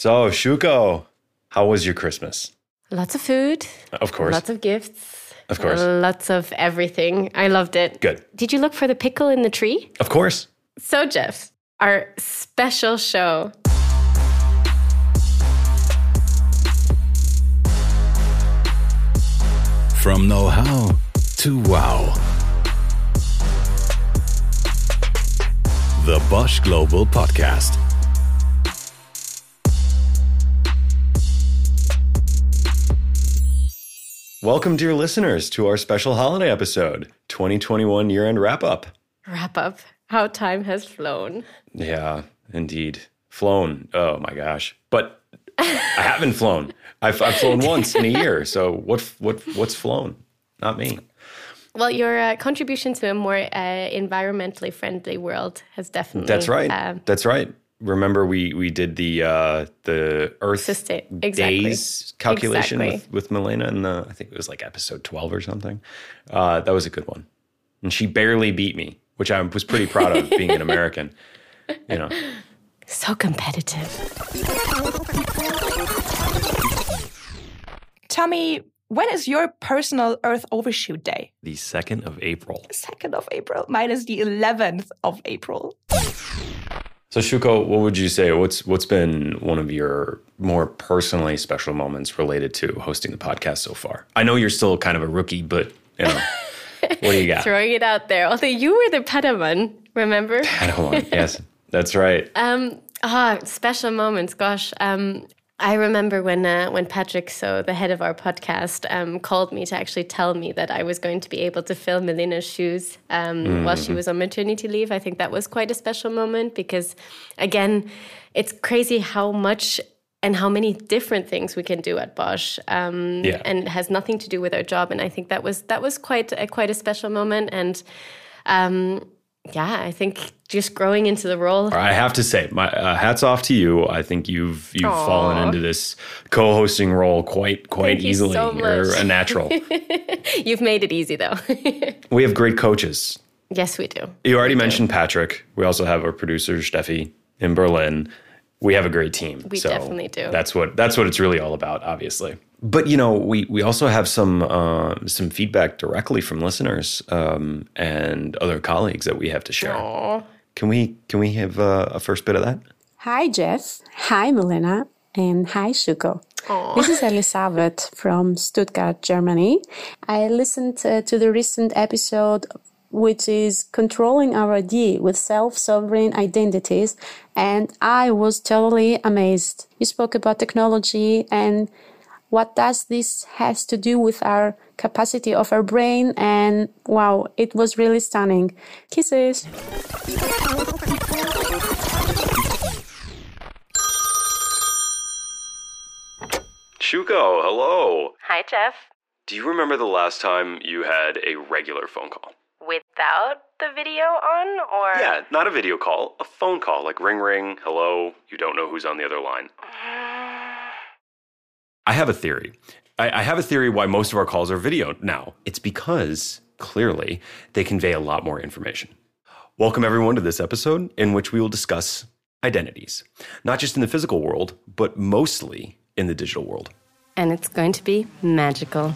So, Shuko, how was your Christmas? Lots of food. Of course. Lots of gifts. Of course. Lots of everything. I loved it. Good. Did you look for the pickle in the tree? Of course. So, Geoff, our special show. From know how to wow. The Bosch Global Podcast. Welcome, dear listeners, to our special holiday episode 2021 year end wrap up. Wrap up. How time has flown. Yeah, indeed. Flown. Oh my gosh. But I haven't flown. I've, I've flown once in a year. So what, what, what's flown? Not me. Well, your uh, contribution to a more uh, environmentally friendly world has definitely. That's right. um, That's right. Remember, we we did the uh, the Earth Sustain- exactly. days calculation Exactly. with, with Milena, and the I think it was like episode twelve or something. Uh, that was a good one, and she barely beat me, which I was pretty proud of, being an American. You know, so competitive. Tell me, when is your personal Earth Overshoot Day? the second of April. 2nd of April. Mine is the 11th of April. So Shuko, what would you say? What's what's been one of your more personally special moments related to hosting the podcast so far? I know you're still kind of a rookie, but you know, what do you got? Throwing it out there. Although you were the Padawan, remember? Padawan. Yes, that's right. Um, ah, special moments. Gosh, um, I remember when uh, when Patrick, so the head of our podcast, um, called me to actually tell me that I was going to be able to fill Milena's shoes um, while she was on maternity leave. I think that was quite a special moment because, again, it's crazy how much and how many different things we can do at Bosch, um, Yeah. and it has nothing to do with our job. And I think that was that was quite a, quite a special moment and. Yeah, I think just growing into the role I have to say, my uh, hats off to you. I think you've you've Aw. fallen into this co-hosting role quite quite Thank you easily. so You're a natural. You've made it easy though. we have great coaches. yes, we do. You already mentioned Patrick. We also have our producer Steffi in Berlin. We have a great team. We definitely do. That's what that's what it's really all about, obviously. But you know, we we also have some uh, some feedback directly from listeners um, and other colleagues that we have to share. Aw. Can we can we have uh, a first bit of that? Hi, Geoff. Hi, Milena. And hi, Shuko. This is Elisabeth from Stuttgart, Germany. I listened uh, to the recent episode, which is Controlling Our ID with Self Sovereign Identities, and I was totally amazed. You spoke about technology and what does this has to do with our capacity of our brain and wow it was really stunning kisses Shuko, hello. Hi, Geoff. Do you remember the last time you had a regular phone call? Without the video on, or Yeah, not a video call, a phone call, like ring ring, hello, you don't know who's on the other line. I have a theory. I, I have a theory why most of our calls are video now. It's because, clearly, they convey a lot more information. Welcome, everyone, to this episode in which we will discuss identities, not just in the physical world, but mostly in the digital world. and it's going to be magical.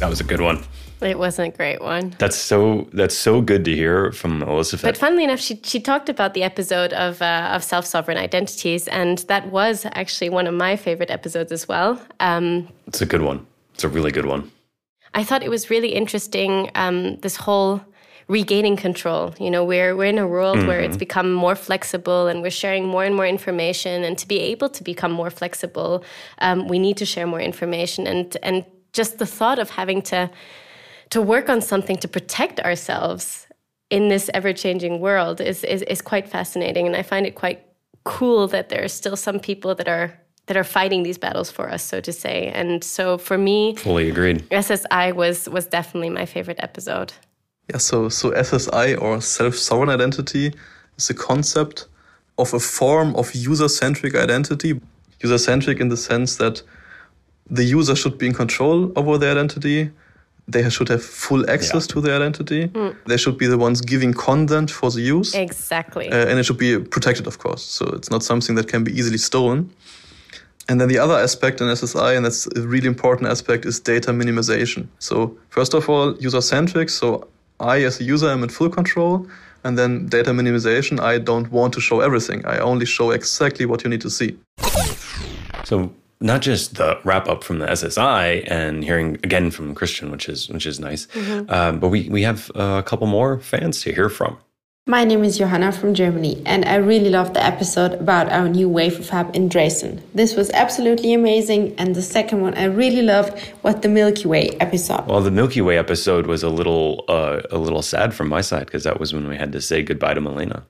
That was a good one. It wasn't a great one. That's so that's so good to hear from Elizabeth. But funnily enough, she, she talked about the episode of, uh, of self sovereign identities, and that was actually one of my favorite episodes as well. Um, it's a good one. It's a really good one. I thought it was really interesting um, this whole regaining control. You know, we're we're in a world where it's become more flexible, and we're sharing more and more information. And to be able to become more flexible, um, we need to share more information. And and just the thought of having to to work on something to protect ourselves in this ever changing world is, is is quite fascinating. And I find it quite cool that there are still some people that are that are fighting these battles for us, so to say. And so for me, Fully agreed. SSI was was definitely my favorite episode. Yeah, so so SSI or self-sovereign identity is a concept of a form of user-centric identity. User-centric in the sense that the user should be in control over their identity. They should have full access Yeah. to their identity. They should be the ones giving consent for the use. Exactly. Uh, and it should be protected, of course. So it's not something that can be easily stolen. And then the other aspect in SSI, and that's a really important aspect, is data minimization. So first of all, user centric. So I, as a user, am in full control. And then data minimization. I don't want to show everything. I only show exactly what you need to see. So not just the wrap up from the SSI and hearing again from Christian, which is which is nice, um, but we we have a couple more fans to hear from. My name is Johanna from Germany, and I really loved the episode about our new wave of fab in Dresden. This was absolutely amazing, and the second one I really loved was the Milky Way episode. Well, the Milky Way episode was a little uh, a little sad from my side because that was when we had to say goodbye to Milena.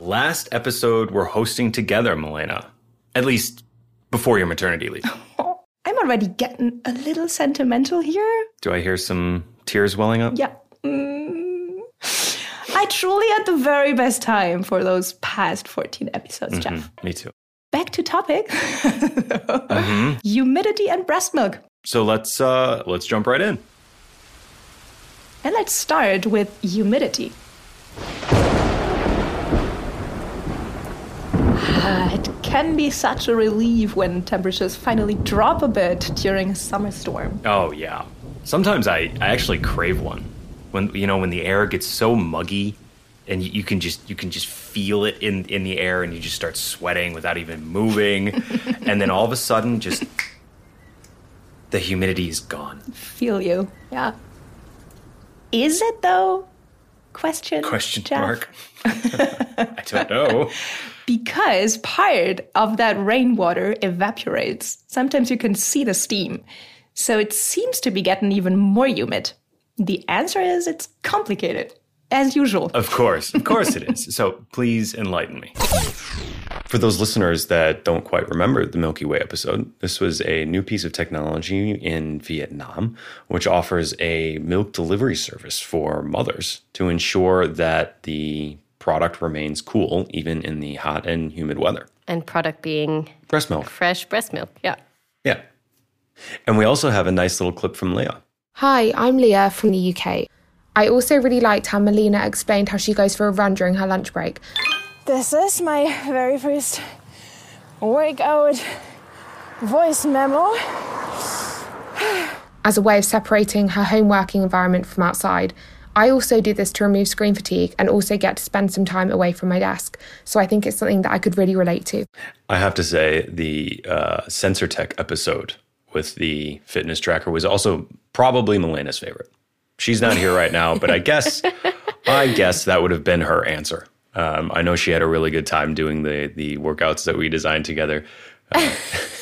Last episode we're hosting together, Milena. At least before your maternity leave. I'm already getting a little sentimental here. Do I hear some tears welling up? Yeah. Mm. I truly had the very best time for those past 14 episodes, Geoff. Me too. Back to topic humidity and breast milk. So let's uh, let's jump right in. And let's start with humidity. Ah, It can be such a relief when temperatures finally drop a bit during a summer storm. Oh yeah. Sometimes I, I actually crave one. When you know when the air gets so muggy and you, you can just you can just feel it in in the air and you just start sweating without even moving and then all of a sudden just the humidity is gone. Feel you. Yeah. Is it though? Question. Question Geoff? mark. I don't know. Because part of that rainwater evaporates. Sometimes you can see the steam. So it seems to be getting even more humid. The answer is it's complicated, as usual. Of course, of course it is. So please enlighten me. For those listeners that don't quite remember the Milky Way episode, this was a new piece of technology in Vietnam, which offers a milk delivery service for mothers to ensure that the product remains cool even in the hot and humid weather. and product being Breast milk. fresh breast milk. Yeah. Yeah. And we also have a nice little clip from Leah. Hi, I'm Leah from the UK. I also really liked how Milena explained how she goes for a run during her lunch break. This is my very first workout voice memo. as a way of separating her home working environment from outside. I also do this to remove screen fatigue and also get to spend some time away from my desk. So I think it's something that I could really relate to. I have to say, the uh, Sensor Tech episode with the fitness tracker was also probably Milena's favorite. She's not here right now, but I guess, I guess that would have been her answer. Um, I know she had a really good time doing the the workouts that we designed together. Uh,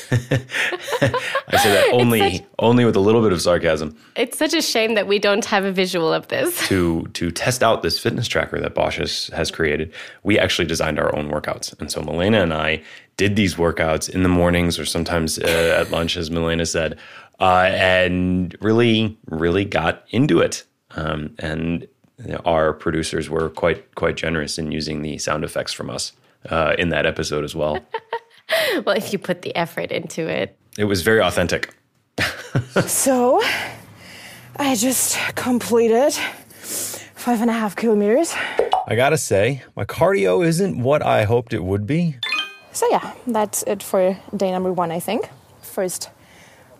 I say that only only with a little bit of sarcasm It's such a shame that we don't have a visual of this. to to test out this fitness tracker that Bosch has, has created, we actually designed our own workouts. And so Milena and I did these workouts in the mornings or sometimes uh, at lunch, as Milena said, uh, and really, really got into it. Um, and you know, our producers were quite quite generous in using the sound effects from us uh, in that episode as well. Well, if you put the effort into it. it was very authentic. So, I just completed five and a half kilometers. I gotta say, my cardio isn't what I hoped it would be. So, yeah, that's it for day number one, I think. First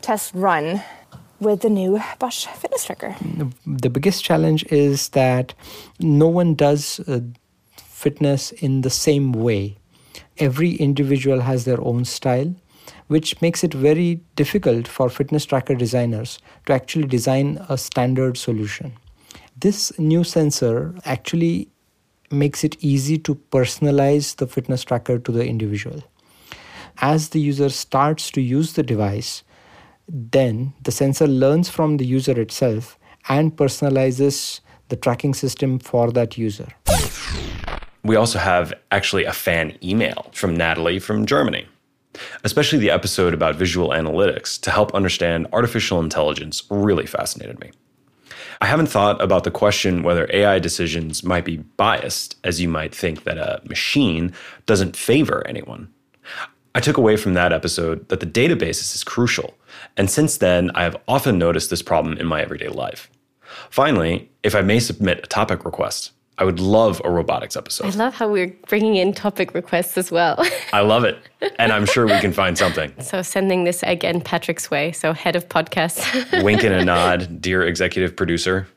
test run with the new Bosch fitness tracker. the biggest challenge is that no one does uh, fitness in the same way. Every individual has their own style, which makes it very difficult for fitness tracker designers to actually design a standard solution. This new sensor actually makes it easy to personalize the fitness tracker to the individual. As the user starts to use the device, then the sensor learns from the user itself and personalizes the tracking system for that user. We also have actually a fan email from Natalie from Germany, especially the episode about visual analytics to help understand artificial intelligence really fascinated me. I haven't thought about the question whether AI decisions might be biased, as you might think that a machine doesn't favor anyone. I took away from that episode that the databases is crucial. And since then, I have often noticed this problem in my everyday life. Finally, if I may submit a topic request, I would love a robotics episode. I love how we're bringing in topic requests as well. I love it. And I'm sure we can find something. so sending this again Patrick's way. So head of podcast. Wink and a nod, dear executive producer.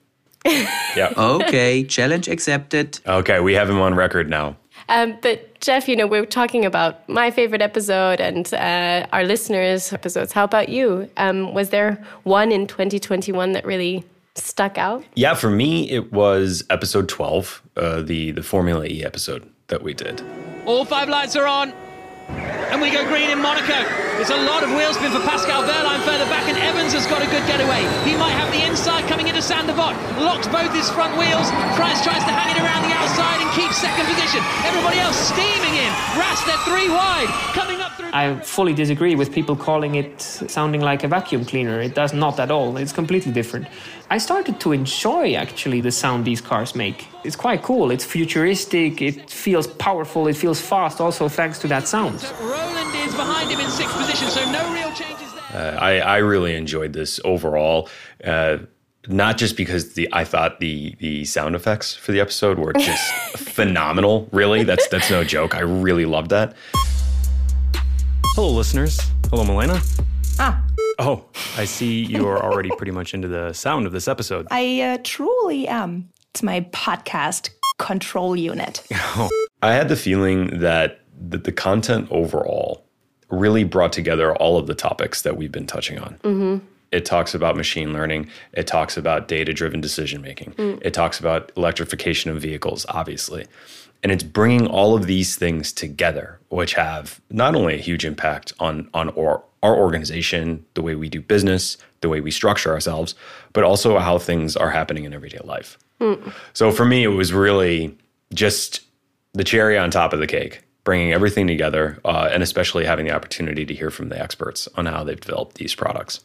Yeah. Okay, challenge accepted. Okay, we have him on record now. Um, but Geoff, you know, we're talking about my favorite episode and uh, our listeners' episodes. How about you? Um, was there one in 2021 that really stuck out? Yeah, for me, it was episode 12, uh, the, the Formula E episode that we did. All five lights are on. And we go green in Monaco. There's a lot of wheel spin for Pascal Wehrlein further back, and Evans has got a good getaway. He might have the inside coming into Sainte Devote. Locks both his front wheels. Price tries to hang it around the outside and keeps second position. Everybody else steaming in. Rast, they're three wide. Coming up through. I fully disagree with people calling it sounding like a vacuum cleaner. It does not at all. It's completely different. I started to enjoy actually the sound these cars make. It's quite cool. It's futuristic. It feels powerful. It feels fast. Also thanks to that sound. Rowland is behind him in sixth position, so no real changes there. Uh, I, I really enjoyed this overall. Uh, not just because the I thought the the sound effects for the episode were just phenomenal. Really, that's that's no joke. I really loved that. Hello, listeners. Hello, Milena. Ah, Oh, I see you are already pretty much into the sound of this episode. I uh, truly am. It's my podcast control unit. I had the feeling that the, the content overall really brought together all of the topics that we've been touching on. It talks about machine learning. It talks about data driven decision making. It talks about electrification of vehicles, obviously. And it's bringing all of these things together, which have not only a huge impact on, on our, our organization, the way we do business, the way we structure ourselves, but also how things are happening in everyday life. So for me, it was really just the cherry on top of the cake, bringing everything together, uh, and especially having the opportunity to hear from the experts on how they've developed these products.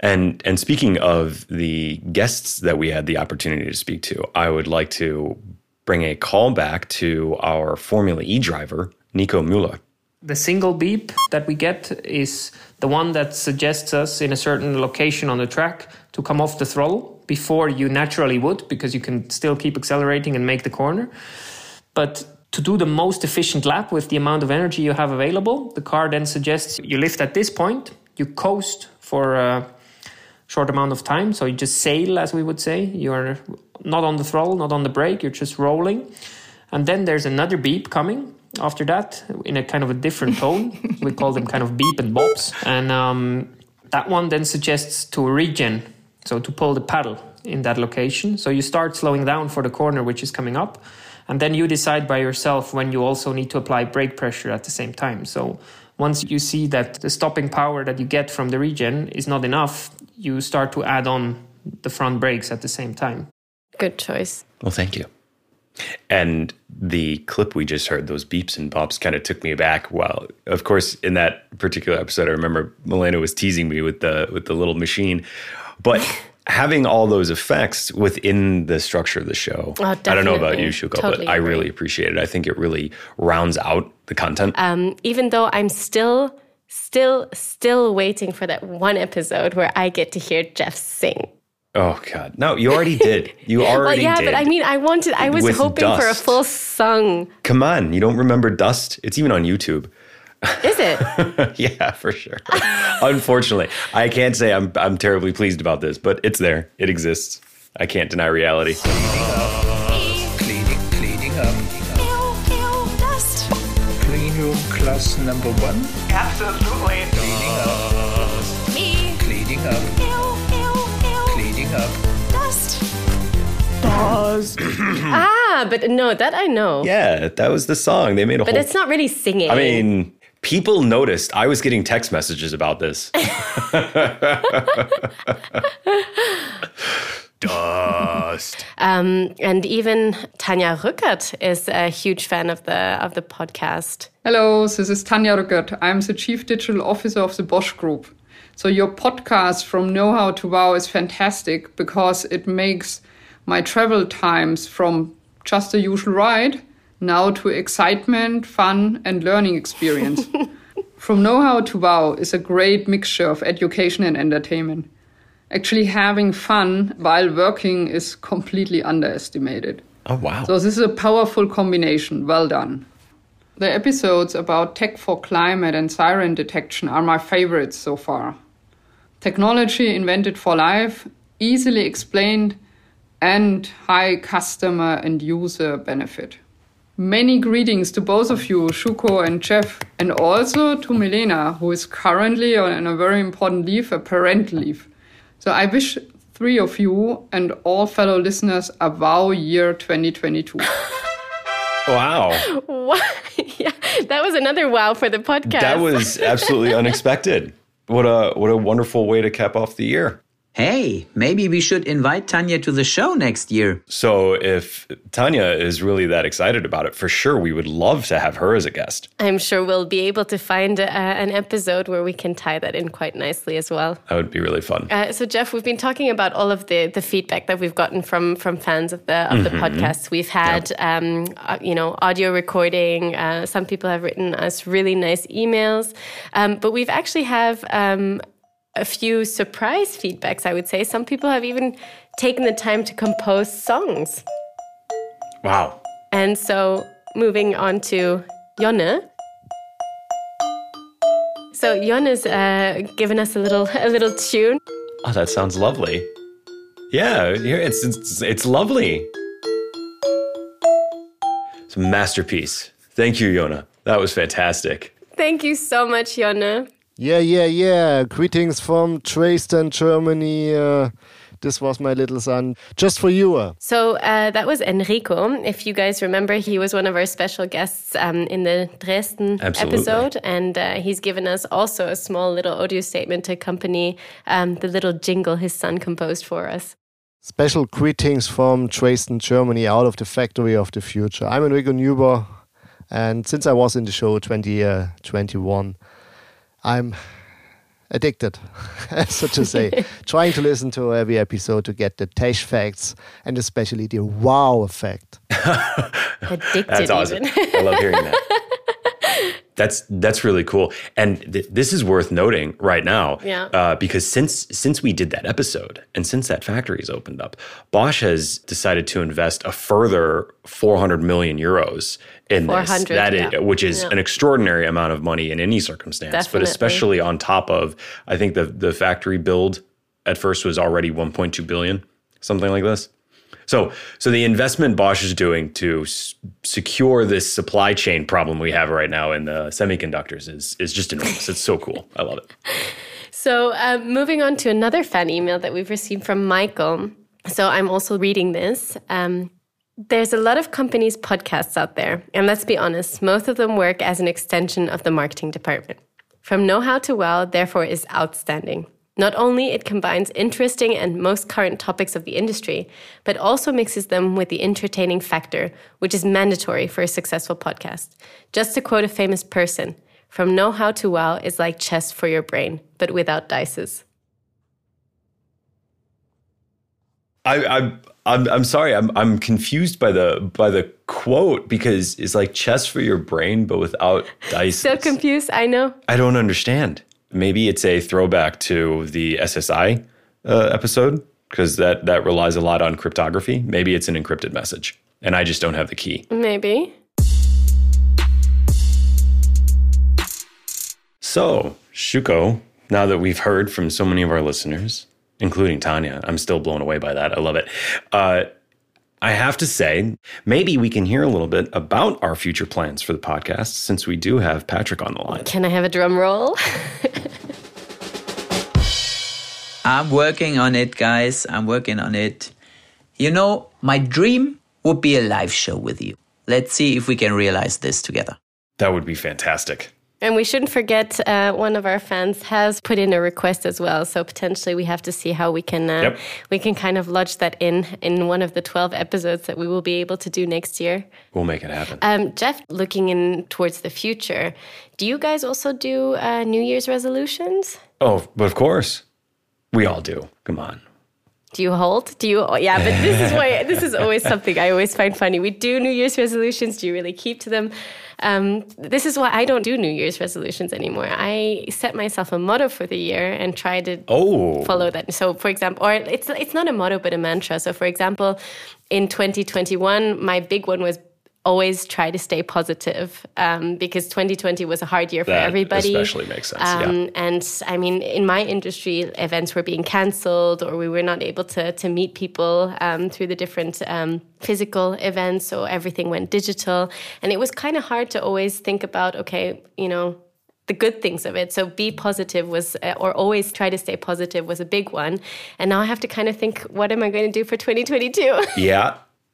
And and speaking of the guests that we had the opportunity to speak to, I would like to bring a call back to our Formula E driver, Nico Müller. The single beep that we get is the one that suggests us in a certain location on the track to come off the throttle before you naturally would, because you can still keep accelerating and make the corner. But to do the most efficient lap with the amount of energy you have available, the car then suggests you lift at this point, you coast for a short amount of time. So you just sail, as we would say. You're not on the throttle, not on the brake, you're just rolling. And then there's another beep coming after that in a kind of a different tone. we call them kind of beep and bops. And um, that one then suggests to regen, so to pull the paddle in that location. So you start slowing down for the corner which is coming up. And then you decide by yourself when you also need to apply brake pressure at the same time. So once you see that the stopping power that you get from the regen is not enough, you start to add on the front brakes at the same time. Good choice. Well, thank you. And the clip we just heard, those beeps and bops, kind of took me back. Well, of course, in that particular episode, I remember Milena was teasing me with the with the little machine, but having all those effects within the structure of the show. Oh, I don't know about you, Shuko, Totally but I agree. really appreciate it. I think it really rounds out the content. Um, even though I'm still, still, still waiting for that one episode where I get to hear Geoff sing. oh God, no, you already did. You already well, yeah, did. but I mean, I wanted, I was With hoping for a full song. Come on, you don't remember Dust? It's even on YouTube. Is it? yeah, for sure. Unfortunately, I can't say I'm I'm terribly pleased about this, but it's there. It exists. I can't deny reality. Cleaning, up. cleaning up. dust. Clean room class number one. Absolutely. Cleaning up. Cleaning up. Cleaning up. Dust. Dust. ah, but no, that I know. Yeah, that was the song. They made a But whole it's not really singing. I mean, people noticed. I was getting text messages about this. Dust. Um, and even Tanja Rückert is a huge fan of the of the podcast. Hello, this is Tanja Rückert. I'm the Chief Digital Officer of the Bosch Group. So your podcast from Know How to Wow is fantastic because it makes my travel times from just a usual ride now to excitement, fun, and learning experience. From Know How to Wow is a great mixture of education and entertainment. Actually, having fun while working is completely underestimated. Oh, wow. So, this is a powerful combination. Well done. The episodes about tech for climate and siren detection are my favorites so far. Technology invented for life, easily explained, and high customer and user benefit. Many greetings to both of you, Shuko and Geoff, and also to Milena, who is currently on a very important leave, a parental leave. So I wish three of you and all fellow listeners a wow year 2022. Wow. Wow. yeah, that was another wow for the podcast. That was absolutely unexpected. What a what a wonderful way to cap off the year. Hey, maybe we should invite Tanja to the show next year. So if Tanja is really that excited about it, for sure we would love to have her as a guest. I'm sure we'll be able to find uh, an episode where we can tie that in quite nicely as well. That would be really fun. Uh, so Geoff, we've been talking about all of the the feedback that we've gotten from from fans of the of the Mhm. podcast. We've had um, uh, you know audio recording. Uh, some people have written us really nice emails, um, but we've actually have. Um, a few surprise feedbacks, I would say. Some people have even taken the time to compose songs. Wow. And so moving on to Jonne. So Jonne's uh, given us a little a little tune. Oh, that sounds lovely. Yeah, it's it's, it's lovely. It's a masterpiece. Thank you, Yona. That was fantastic. Thank you so much, Jonne. Yeah, yeah, yeah. Greetings from Dresden, Germany. Uh, this was my little son. Just for you. Uh. So uh, that was Enrico. If you guys remember, he was one of our special guests um, in the Dresden Absolutely. episode, and uh, he's given us also a small little audio statement to accompany um, the little jingle his son composed for us. Special greetings from Dresden, Germany, out of the factory of the future. I'm Enrico Neuber, and since I was in the show 2021, I'm addicted, so to say, trying to listen to every episode to get the Tesh facts and especially the wow effect. Addicted, That's awesome. even. I love hearing that. That's that's really cool, and th- this is worth noting right now, Yeah. uh, because since since we did that episode and since that factory's opened up, Bosch has decided to invest a further 400 million euros in this. 400, That is, yeah. which is Yeah. an extraordinary amount of money in any circumstance, Definitely. but especially on top of, I think the the factory build at first was already 1.2 billion, something like this. So, so the investment Bosch is doing to s- secure this supply chain problem we have right now in the semiconductors is is just enormous. It's so cool. I love it. So, uh, moving on to another fan email that we've received from Michael. So, I'm also reading this. Um, there's a lot of companies' podcasts out there, and let's be honest, most of them work as an extension of the marketing department. From Know How to Well, therefore, is outstanding. Not only it combines interesting and most current topics of the industry, but also mixes them with the entertaining factor, which is mandatory for a successful podcast. Just to quote a famous person, from Know How to Wow is like chess for your brain, but without dices. I, I I'm I'm sorry. I'm I'm confused by the by the quote because it's like chess for your brain, but without dice. So confused, I know. I don't understand. Maybe it's a throwback to the SSI uh, episode because that that relies a lot on cryptography. Maybe it's an encrypted message, and I just don't have the key. Maybe. So, Shuko, now that we've heard from so many of our listeners, including Tanja, I'm still blown away by that. I love it. Uh, I have to say, maybe we can hear a little bit about our future plans for the podcast since we do have Patrick on the line. Can I have a drum roll? I'm working on it, guys. I'm working on it. You know, my dream would be a live show with you. Let's see if we can realize this together. That would be fantastic. And we shouldn't forget uh, one of our fans has put in a request as well. So potentially we have to see how we can uh, Yep. we can kind of lodge that in in one of the twelve episodes that we will be able to do next year. We'll make it happen. Um, Geoff, looking in towards the future, do you guys also do uh, New Year's resolutions? Oh, but of course, we all do. Come on. Do you hold? Do you? Yeah, but this is why this is always something I always find funny. We do New Year's resolutions. Do you really keep to them? Um, this is why I don't do New Year's resolutions anymore. I set myself a motto for the year and try to Oh. follow that. So, for example, or it's it's not a motto but a mantra. So, for example, in 2021, my big one was always try to stay positive um, because 2020 was a hard year for That everybody. especially makes sense, yeah. Um, And I mean, in my industry, events were being cancelled, or we were not able to to meet people um, through the different um, physical events. So everything went digital, and it was kind of hard to always think about, okay, you know. The good things of it. So, be positive was, uh, or always try to stay positive was a big one. And now I have to kind of think, what am I going to do for 2022? Yeah.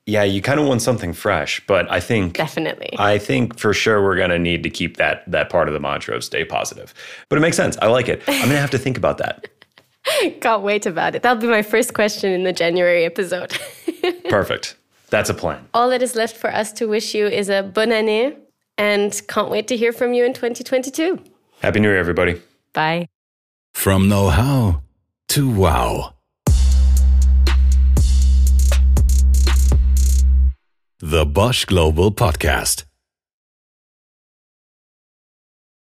Yeah, you kind of want something fresh, but I think Definitely. I think for sure we're going to need to keep that that part of the mantra of stay positive. But it makes sense. I like it. I'm going to have to think about that. Can't wait about it. That'll be my first question in the January episode. Perfect. That's a plan. All that is left for us to wish you is a bonne année and can't wait to hear from you in 2022. Happy New Year everybody. Bye. From know how to wow. The Bosch Global Podcast.